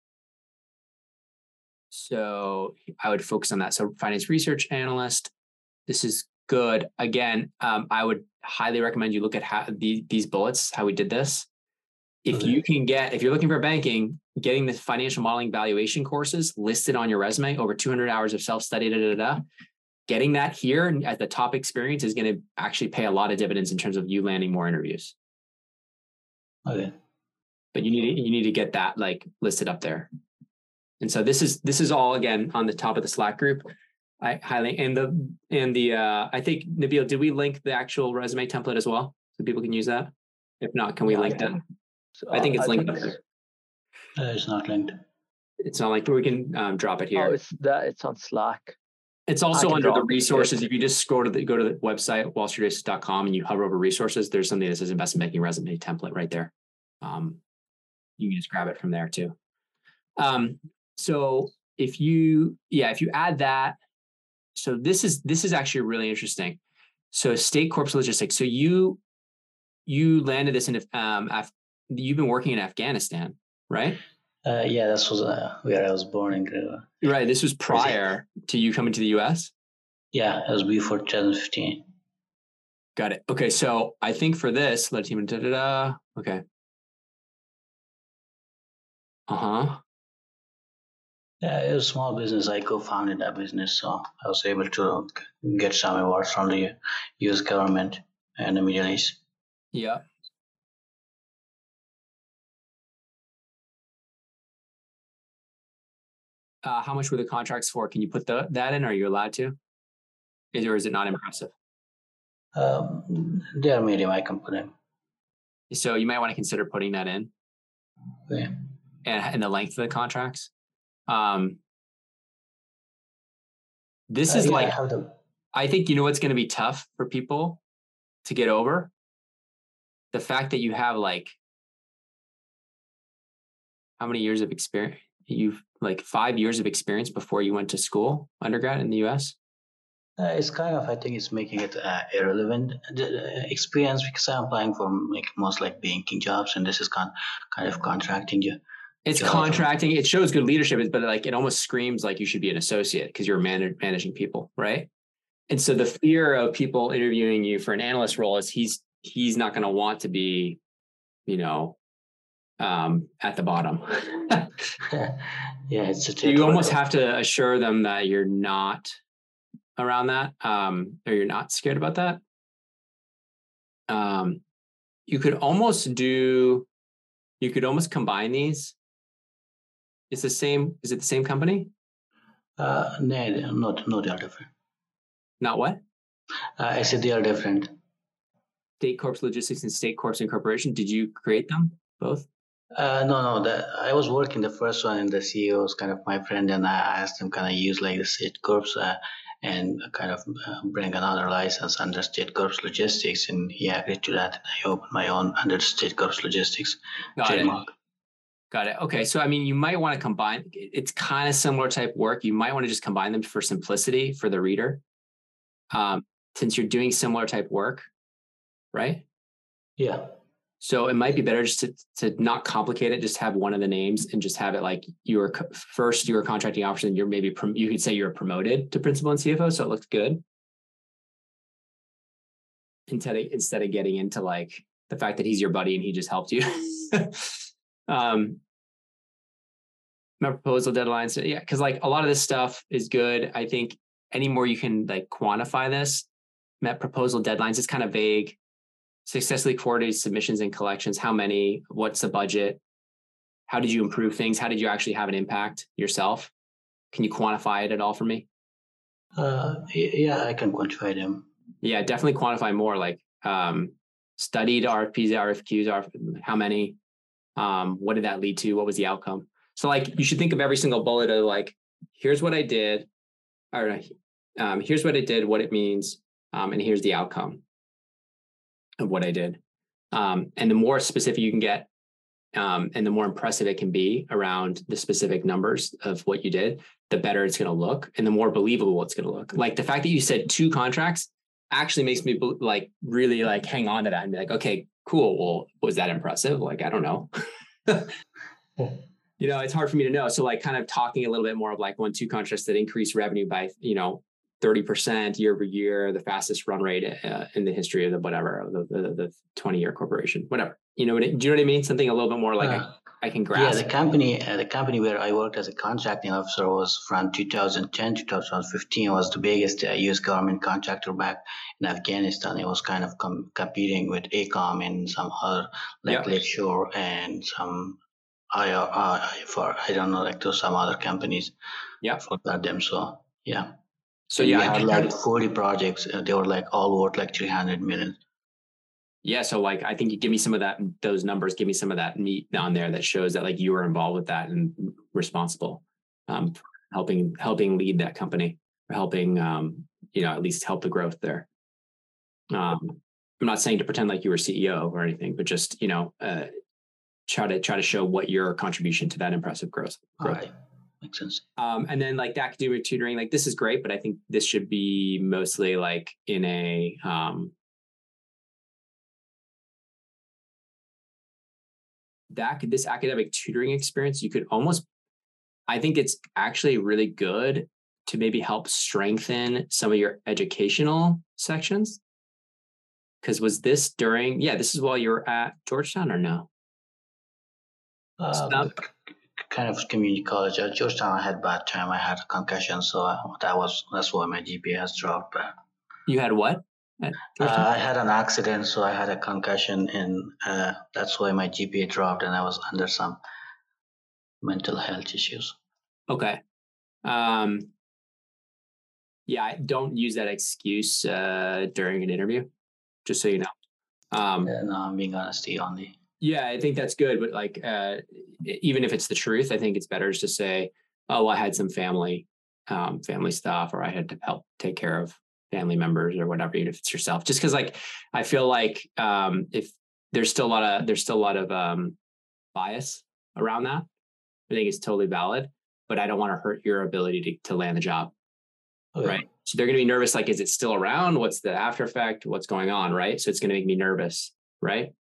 so I would focus on that. So finance research analyst, this is good. Again, um, I would highly recommend you look at how the, these bullets, how we did this. If Okay. you can get, if you're looking for banking, getting the financial modeling valuation courses listed on your resume, over 200 hours of self-study, da, da, da, da, getting that here and at the top experience is going to actually pay a lot of dividends in terms of you landing more interviews. Okay. But you need to, you need to get that like listed up there. And so this is this is all again on the top of the Slack group. I highly and the and the uh I think Nabil, did we link the actual resume template as well? So people can use that? If not, can we Yeah, I link that? So, I think uh, it's linked up it's- Uh, it's not linked. It's not like we can um, drop it here. Oh, it's that. It's on Slack. It's also under the resources. If you just scroll to the go to the website wallstreetoasis.com and you hover over resources, there's something that says investment banking resume template right there. Um, you can just grab it from there too. Um, so if you yeah, if you add that, so this is this is actually really interesting. So state corps logistics. So you you landed this in um Af- you've been working in Afghanistan, right? Uh, yeah, this was uh, where I was born in Grenoble. Right. This was prior to you coming to the US. Yeah, it was before 2015. Got it. Okay, so I think for this, let team da da da. Okay. Uh huh. Yeah, it was a small business. I co-founded that business, so I was able to get some awards from the U.S. government and the Middle East. Yeah. Uh, how much were the contracts for? Can you put the, that in? Are you allowed to? Is, or is it not impressive? Um, they are medium. I can put them. So you might want to consider putting that in Yeah. and, and the length of the contracts. Um, this Uh, is yeah, like I. I think you know what's going to be tough for people to get over the fact that you have like how many years of experience you've like five years of experience before you went to school undergrad in the US. Uh, it's kind of, I think it's making it uh, irrelevant the, uh, experience because I'm applying for like most like banking jobs, and this is con- kind of contracting you. It's contracting. It shows good leadership, but like it almost screams like you should be an associate because you're man- managing people, right? And so the fear of people interviewing you for an analyst role is he's he's not going to want to be, you know, um, at the bottom. yeah, it's a you almost have to assure them that you're not around that, um, or you're not scared about that. Um, you could almost do, you could almost combine these. It's the same. Is it the same company? Uh, no, not no, they are different. Not what? Uh, I said they are different. State Corps Logistics and State Corps Incorporation. Did you create them both? Uh, no, no. The, I was working the first one, and the CEO was kind of my friend, and I asked him, can I use like the State Corps uh, and kind of uh, bring another license under State Corps Logistics, and he agreed to that. And I opened my own under State Corps Logistics Got it. trademark. Got it. Okay. So, I mean, you might want to combine, it's kind of similar type work. You might want to just combine them for simplicity for the reader. Um, since you're doing similar type work, right? Yeah, So it might be better just to, to not complicate it, just have one of the names and just have it like you were first you were contracting officer and you're maybe, you could say you're promoted to principal and CFO. So it looks good. Instead of, instead of getting into like the fact that he's your buddy and he just helped you. um, my proposal deadlines. Yeah. Cause like a lot of this stuff is good. I think any more you can like quantify this, met proposal deadlines, it's kind of vague. Successfully coordinated submissions and collections. How many? What's the budget? How did you improve things? How did you actually have an impact yourself? Can you quantify it at all for me? Uh, yeah, I can quantify them. Yeah, definitely quantify more. Like um, studied RFPs, RFQs, how many? Um, what did that lead to? What was the outcome? So like you should think of every single bullet of like, here's what I did, or um, here's what I did, what it means, um, and here's the outcome of what I did. Um, and the more specific you can get, um, and the more impressive it can be around the specific numbers of what you did, the better it's going to look, and the more believable it's going to look. Like the fact that you said two contracts actually makes me like really like hang on to that and be like, okay, cool. Well, was that impressive? Like, I don't know. you know, it's hard for me to know. So like kind of talking a little bit more of like one, two contracts that increase revenue by, you know, 30% year over year, the fastest run rate uh, in the history of the whatever, the, the, the 20 year corporation, whatever. You know what? It, do you know what I mean? Something a little bit more like uh, I, I, can grasp. Yeah, the company, uh, the company where I worked as a contracting officer was from 2010 to 2015. was the biggest U.S. Uh, government contractor back in Afghanistan. It was kind of com- competing with AECOM and some other like yep. Lakeshore and some I, for I don't know like those some other companies. Yeah, forgot them. So yeah. So yeah, we had like 40 projects. they were like all worth like 300 million. Yeah, so like I think you give me some of that those numbers, give me some of that meat on there that shows that like you were involved with that and responsible, um, helping helping lead that company, or helping um, you know at least help the growth there. Um, I'm not saying to pretend like you were CEO or anything, but just you know uh, try to try to show what your contribution to that impressive growth. growth. Right. Makes sense. Um, and then like the academic tutoring, like this is great, but I think this should be mostly like in a um, that this academic tutoring experience, you could almost, I think it's actually really good to maybe help strengthen some of your educational sections. Because was this during, yeah, this is while you were at Georgetown or no? Uh, kind of community college. At Georgetown, I had bad time. I had a concussion, so I, that was that's why my GPA has dropped. But you had what? Uh, I had an accident, so I had a concussion, and uh, that's why my GPA dropped, and I was under some mental health issues. Okay. Um, yeah, don't use that excuse uh, during an interview, just so you know. Um, yeah, no, I'm being honest only. Yeah, I think that's good, but like, uh, even if it's the truth, I think it's better to say, "Oh, I had some family, um, family stuff, or I had to help take care of family members or whatever, even if it's yourself. Just because like I feel like um, if there's still a lot of there's still a lot of um, bias around that. I think it's totally valid, but I don't want to hurt your ability to to land the job. Okay. Right. So they're going to be nervous. Like, is it still around? What's the after effect? What's going on? Right. So it's going to make me nervous. Right.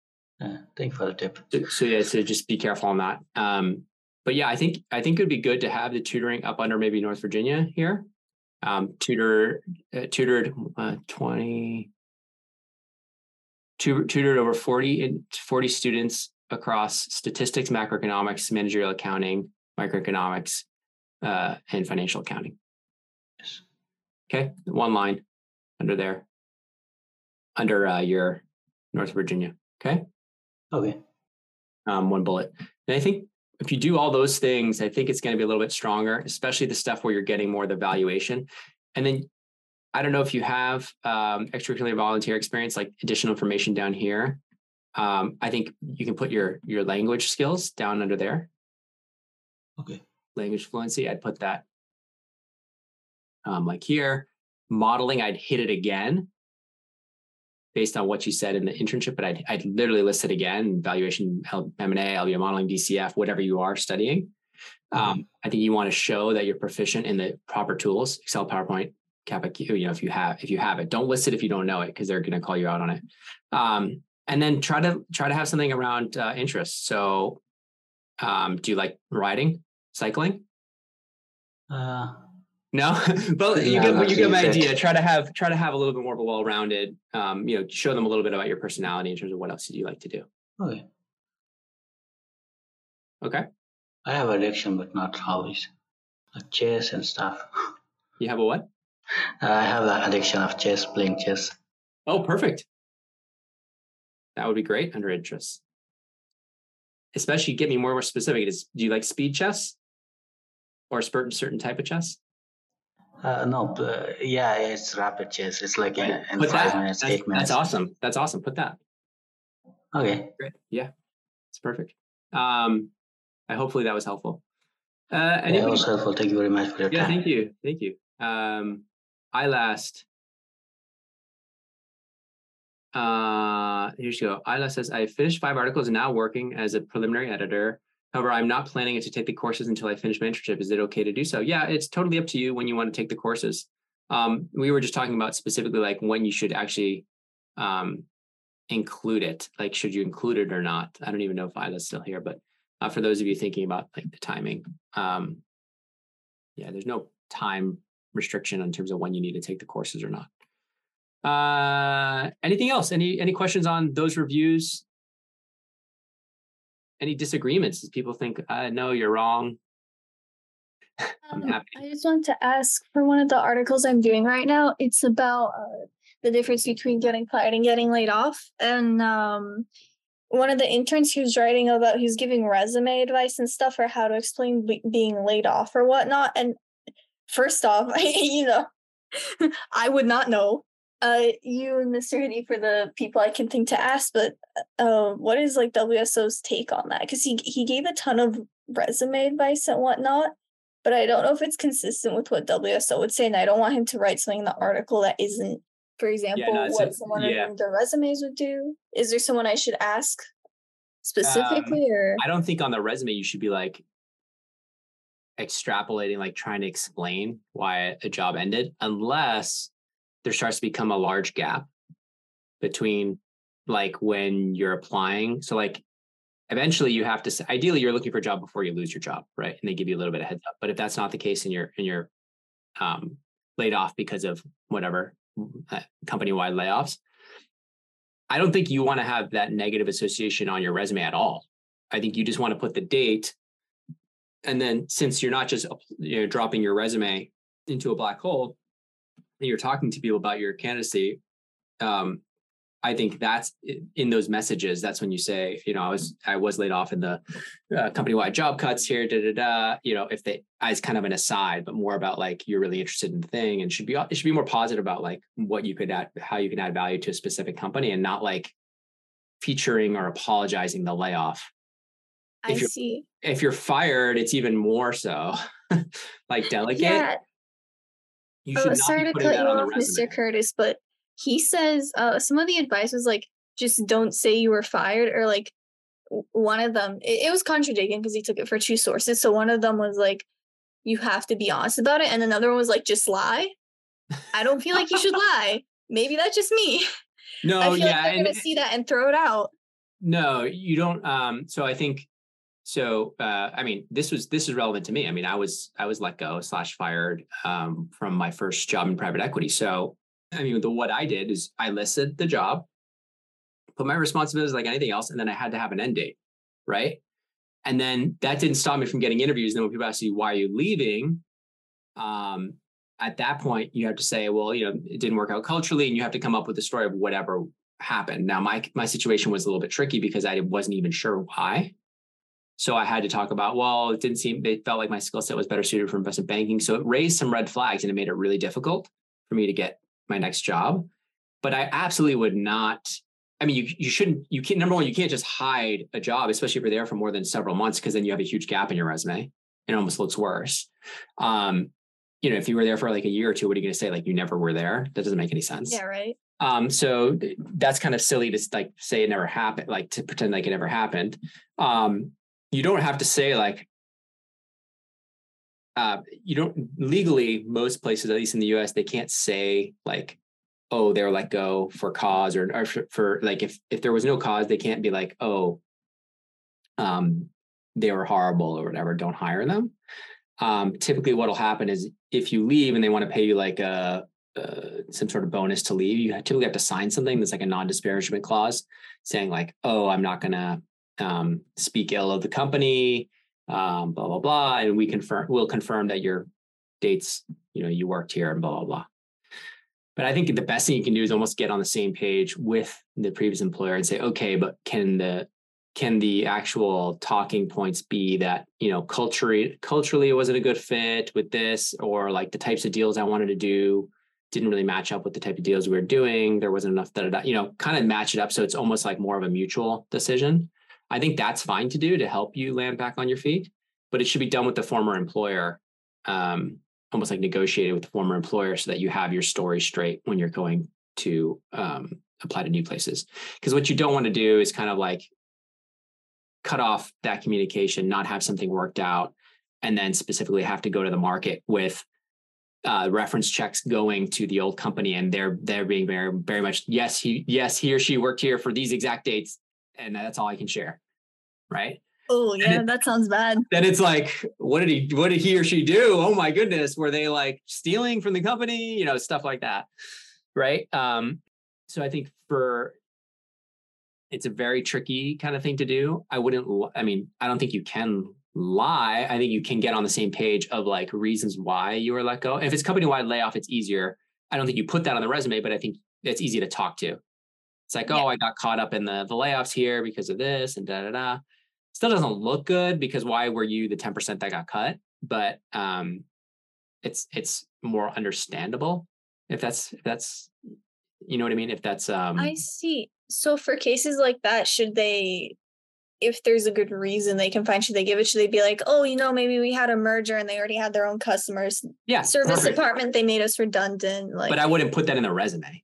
Uh, thank you for the tip. So, so, yeah, so just be careful on that. Um, but yeah, I think I think it would be good to have the tutoring up under maybe North Virginia here um, tutor, uh, tutored uh, 20, tutored over 40, 40 students across statistics, macroeconomics, managerial accounting, microeconomics, uh, and financial accounting. Yes. Okay, one line under there, under uh, your North Virginia. Okay. Okay. Um, one bullet. And I think if you do all those things, I think it's going to be a little bit stronger, especially the stuff where you're getting more of the valuation. And then I don't know if you have um, extracurricular volunteer experience, like additional information down here. Um, I think you can put your your language skills down under there. Okay. Language fluency, I'd put that um, like here. Modeling, I'd hit it again based on what you said in the internship, but I'd, I'd literally list it again, valuation, M&A, LBO modeling, DCF, whatever you are studying. Mm-hmm. Um, I think you want to show that you're proficient in the proper tools, Excel, PowerPoint, CAPA, you know, if you have, if you have it, don't list it if you don't know it, because they're going to call you out on it. Um, and then try to, try to have something around uh, interest. So um, do you like riding, cycling? Uh, no, but you get you get my idea. Try to have try to have a little bit more of a well-rounded. Um, you know, show them a little bit about your personality in terms of what else do you like to do. Okay. Okay. I have addiction, but not hobbies, like chess and stuff. You have a what? I have an addiction of chess, playing chess. Oh, perfect. That would be great under interests. Especially get me more more specific. Is do you like speed chess or a certain certain type of chess? Uh, no, uh, yeah, it's rapid chess. It's like Right. in, in five that. minutes, That's, eight minutes. that's awesome. That's awesome. Put that. Okay. Great. Yeah, it's perfect. Um, I hopefully that was helpful. Uh, Yeah, anybody? that was helpful. Thank you very much for your Yeah, time. thank you, thank you. Um, I last. Uh, here you go. Isla says, I finished five articles and now working as a preliminary editor. However, I'm not planning to take the courses until I finish my internship. Is it okay to do so? Yeah, it's totally up to you when you want to take the courses. Um, we were just talking about specifically like when you should actually um, include it. Like, should you include it or not? I don't even know if Isla's still here, but uh, for those of you thinking about like the timing, um, yeah, there's no time restriction in terms of when you need to take the courses or not. Uh, anything else? Any any questions on those reviews? Any disagreements? Does people think, uh, no, you're wrong? I'm Um, happy. I just want to ask for one of the articles I'm doing right now. It's about uh, the difference between getting fired and getting laid off. And um, one of the interns who's writing about, he's giving resume advice and stuff for how to explain be- being laid off or whatnot. And first off, you know, I would not know. Uh, you and Mr. Hoodie for the people I can think to ask, but uh, what is like WSO's take on that? Because he he gave a ton of resume advice and whatnot but I don't know if it's consistent with what WSO would say, and I don't want him to write something in the article that isn't, for example, no, what a- someone yeah. in their resumes would do. Is there someone I should ask specifically, or I don't think on the resume you should be like extrapolating, like trying to explain why a job ended, unless there starts to become a large gap between like when you're applying. So like eventually you have to ideally you're looking for a job before you lose your job, right? And they give you a little bit of heads up. But if that's not the case and you're and you're um, laid off because of whatever uh, company-wide layoffs, I don't think you want to have that negative association on your resume at all. I think you just want to put the date. And then since you're not just you know, dropping your resume into a black hole, you're talking to people about your candidacy, um, I think that's in those messages. That's when you say, you know, I was I was laid off in the uh, company-wide job cuts here, da da da. You know, if they as kind of an aside, but more about like you're really interested in the thing, and should be it should be more positive about like what you could add, how you can add value to a specific company, and not like featuring or apologizing the layoff. I if you're- see. If you're fired, it's even more so. like delegate, Yeah. You Oh, should not sorry be to cut you off. Mr. Curtis, but he says uh, some of the advice was like, just don't say you were fired, or like one of them. It, it was contradicting because he took it for two sources. So one of them was like, you have to be honest about it, and another one was like, just lie. I don't feel like you should lie. Maybe that's just me. No, I feel yeah, like they're and- gonna see that and throw it out. No, you don't. Um, so I think so. Uh, I mean, this was this is relevant to me. I mean, I was I was let go slash fired um, from my first job in private equity. So I mean, the what I did is I listed the job, put my responsibilities like anything else, and then I had to have an end date, right? And then that didn't stop me from getting interviews. And Then when people ask you why are you leaving, um, at that point you have to say, well, you know, it didn't work out culturally, and you have to come up with a story of whatever happened. Now my my situation was a little bit tricky because I wasn't even sure why. So I had to talk about, well, it didn't seem they felt like my skill set was better suited for investment banking. So it raised some red flags and it made it really difficult for me to get my next job. But I absolutely would not. I mean, you you shouldn't. You can't. Number one, you can't just hide a job, especially if you're there for more than several months, because then you have a huge gap in your resume. It almost looks worse. Um, you know, if you were there for like a year or two, what are you going to say? Like you never were there? That doesn't make any sense. Yeah, right. Um, so th- that's kind of silly to like say it never happened, like to pretend like it never happened. Um, you don't have to say like, uh, you don't legally most places, at least in the U.S., they can't say like, oh, they were let go for cause or, or for, for like if if there was no cause, they can't be like, oh, um, they were horrible or whatever. Don't hire them. Um, typically, what'll happen is if you leave and they want to pay you like a uh, some sort of bonus to leave, you typically have to sign something that's like a non-disparagement clause, saying like, "Oh, I'm not gonna um, speak ill of the company, um, blah blah blah," and we confirm we'll confirm that your dates, you know, you worked here and blah blah blah. But I think the best thing you can do is almost get on the same page with the previous employer and say, okay, but can the can the actual talking points be that you know culturally culturally it wasn't a good fit with this or like the types of deals i wanted to do didn't really match up with the type of deals we were doing there wasn't enough that you know kind of match it up so it's almost like more of a mutual decision i think that's fine to do to help you land back on your feet but it should be done with the former employer um, almost like negotiated with the former employer so that you have your story straight when you're going to um, apply to new places. Because what you don't want to do is kind of like cut off that communication, not have something worked out, and then specifically have to go to the market with uh, reference checks going to the old company, and they're they're being very very much yes he yes he or she worked here for these exact dates, and that's all I can share, right? Oh yeah, it, that sounds bad. Then it's like, what did he what did he or she do? Oh my goodness, were they like stealing from the company? You know, stuff like that, right? Um, so I think for it's a very tricky kind of thing to do. I wouldn't, I mean, I don't think you can lie. I think you can get on the same page of like reasons why you were let go. If it's company wide layoff, it's easier. I don't think you put that on the resume, but I think it's easy to talk to. It's like, yeah. oh, I got caught up in the, the layoffs here because of this and da da da. Still doesn't look good because why were you the 10% that got cut? But um it's it's more understandable if that's if that's you know what I mean? If that's um I see. So for cases like that, should they if there's a good reason they can find, should they give it? Should they be like, oh, you know, maybe we had a merger and they already had their own customers? Yeah. Service perfect. department, they made us redundant. Like But I wouldn't put that in the resume.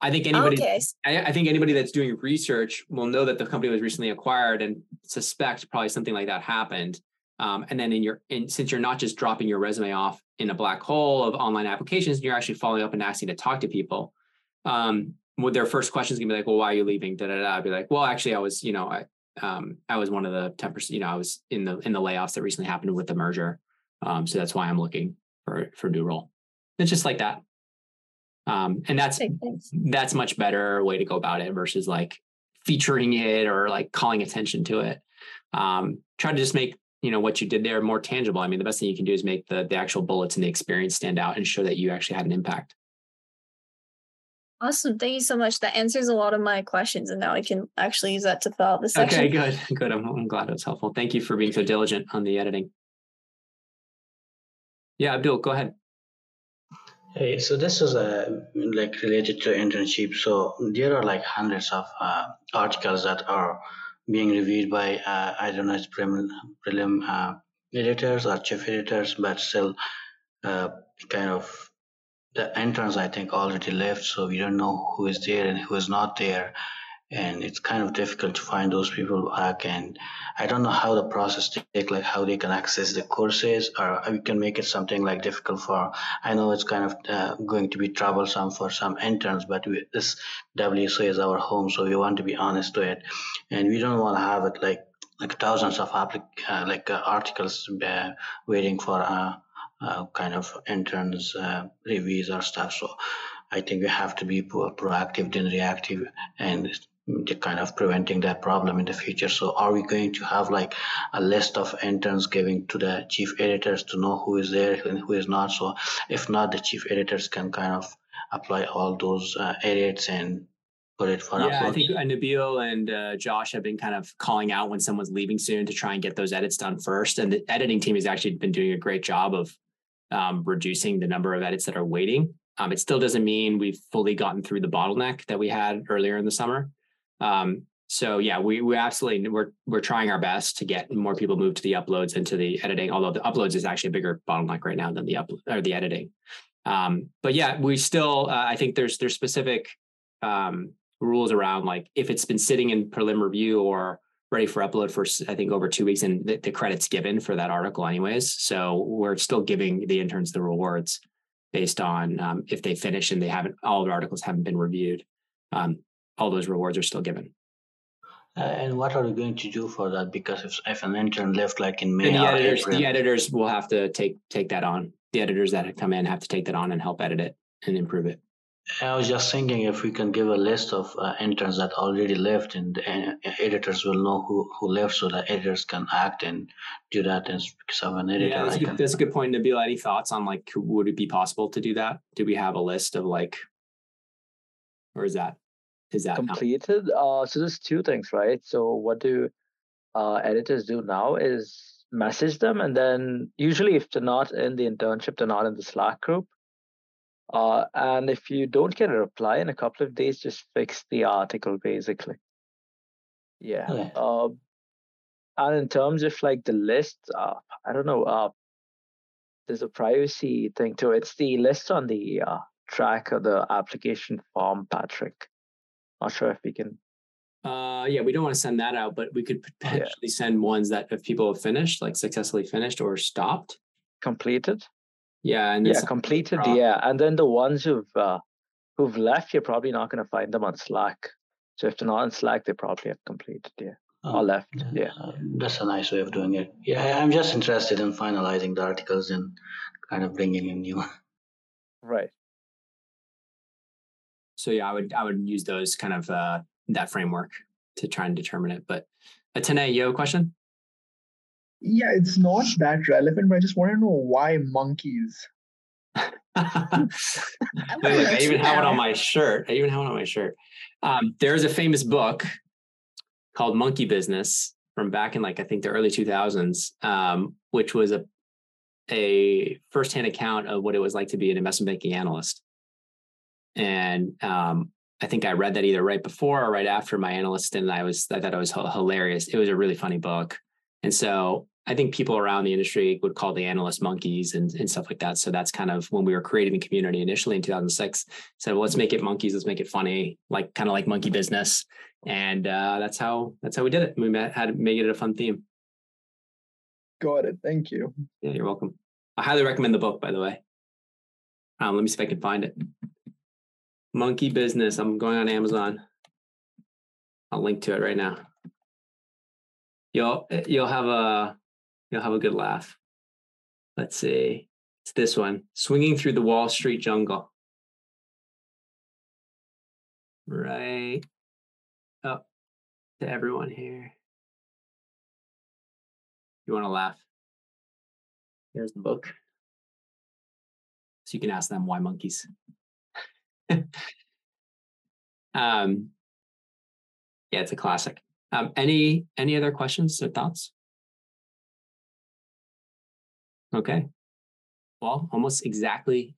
I think anybody okay. I, I think anybody that's doing research will know that the company was recently acquired and suspect probably something like that happened. Um, and then in your in, since you're not just dropping your resume off in a black hole of online applications, you're actually following up and asking to talk to people um, with their first questions gonna be like, well, why are you leaving? Da da da. I'd be like, well, actually, I was, you know, I um, I was one of the ten percent, you know, I was in the in the layoffs that recently happened with the merger. Um, so that's why I'm looking for for new role. It's just like that. Um, and that's that's much better way to go about it versus like featuring it or like calling attention to it. Um, try to just make you know what you did there more tangible. I mean, the best thing you can do is make the the actual bullets and the experience stand out and show that you actually had an impact. Awesome. Thank you so much. That answers a lot of my questions, and now I can actually use that to fill out the section. Okay, good. Good. I'm, I'm glad it was helpful. Thank you for being so diligent on the editing. Yeah, Abdul, go ahead. Hey, so this is uh, like related to internship. So there are like hundreds of uh, articles that are being reviewed by uh, I don't know it's prelim, prelim uh, editors or chief editors, but still uh, kind of the entrance i think already left so we don't know who is there and who is not there and it's kind of difficult to find those people back and i don't know how the process take like how they can access the courses or we can make it something like difficult for i know it's kind of uh, going to be troublesome for some interns but we, this wso is our home so we want to be honest to it and we don't want to have it like like thousands of applic- uh, like uh, articles uh, waiting for uh, uh, kind of interns reviews or stuff. So I think we have to be proactive than reactive and kind of preventing that problem in the future. So are we going to have like a list of interns giving to the chief editors to know who is there and who is not? So if not, the chief editors can kind of apply all those uh, edits and put it for yeah, upload. I think uh, Nabil and uh, Josh have been kind of calling out when someone's leaving soon to try and get those edits done first. And the editing team has actually been doing a great job of um, reducing the number of edits that are waiting. Um, it still doesn't mean we've fully gotten through the bottleneck that we had earlier in the summer. Um, so yeah, we we absolutely we're we're trying our best to get more people moved to the uploads and to the editing. Although the uploads is actually a bigger bottleneck right now than the up or the editing. Um, but yeah, we still uh, I think there's there's specific um, rules around like if it's been sitting in prelim review or ready for upload for I think over two weeks, and the, the credits given for that article, anyways. So we're still giving the interns the rewards based on um, if they finish and they haven't all the articles haven't been reviewed. Um, all those rewards are still given. Uh, and what are we going to do for that? Because if, if an intern left like in May, the editors, April, the editors will have to take take that on. The editors that come in have to take that on and help edit it and improve it. I was just thinking if we can give a list of uh, interns that already left, and the uh, editors will know who, who left, so the editors can act and do that. And because of an editor, yeah, that's, a good, that's a good point. Nabila, any thoughts on like would it be possible to do that? Do we have a list of like, or is that is that completed? Uh, so there's two things, right? So what do uh, editors do now is message them, and then usually if they're not in the internship, they're not in the Slack group uh, and if you don't get a reply in a couple of days, just fix the article basically. Yeah. yeah. Uh, and in terms of like the list, uh, I don't know. Uh, there's a privacy thing too. It's the list on the uh, track of the application form, Patrick. Not sure if we can. Uh, yeah, we don't want to send that out, but we could potentially yeah. send ones that if people have finished, like successfully finished or stopped, completed. Yeah, and yeah, completed. Yeah, and then the ones who've uh, who've left, you're probably not going to find them on Slack. So if they're not on Slack, they probably have completed. Yeah, oh, or left. Yeah, uh, that's a nice way of doing it. Yeah, I'm just interested in finalizing the articles and kind of bringing in new. Right. So yeah, I would I would use those kind of uh, that framework to try and determine it. But Atene, you have a question? yeah, it's not that relevant, but I just want to know why monkeys. I, I even have one on my shirt. I even have one on my shirt. Um, there's a famous book called Monkey Business from back in like I think the early 2000s, um, which was a a firsthand account of what it was like to be an investment banking analyst. And um, I think I read that either right before or right after my analyst, and I was I thought it was hilarious. It was a really funny book. And so I think people around the industry would call the analyst monkeys and, and stuff like that. So that's kind of when we were creating the community initially in 2006. Said, well, let's make it monkeys. Let's make it funny, like kind of like monkey business. And uh, that's how that's how we did it. We met, had made it a fun theme. Got it. Thank you. Yeah, you're welcome. I highly recommend the book, by the way. Um, let me see if I can find it. Monkey Business. I'm going on Amazon. I'll link to it right now you'll you'll have a you'll have a good laugh. Let's see. It's this one. Swinging through the Wall Street jungle. Right up to everyone here. You want to laugh? Here's the book. So you can ask them why monkeys. um, yeah, it's a classic. Um, any any other questions or thoughts? Okay. Well, almost exactly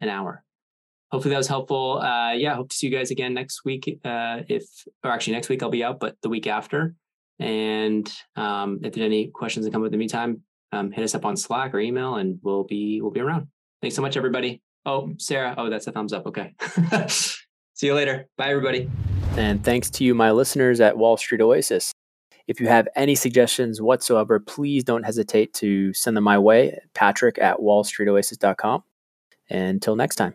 an hour. Hopefully that was helpful. Uh, yeah, hope to see you guys again next week. Uh, if or actually next week I'll be out, but the week after. And um, if there's any questions that come up in the meantime, um, hit us up on Slack or email, and we'll be we'll be around. Thanks so much, everybody. Oh, Sarah. Oh, that's a thumbs up. Okay. see you later. Bye, everybody. And thanks to you, my listeners at Wall Street Oasis. If you have any suggestions whatsoever, please don't hesitate to send them my way, patrick at wallstreetoasis.com. Until next time.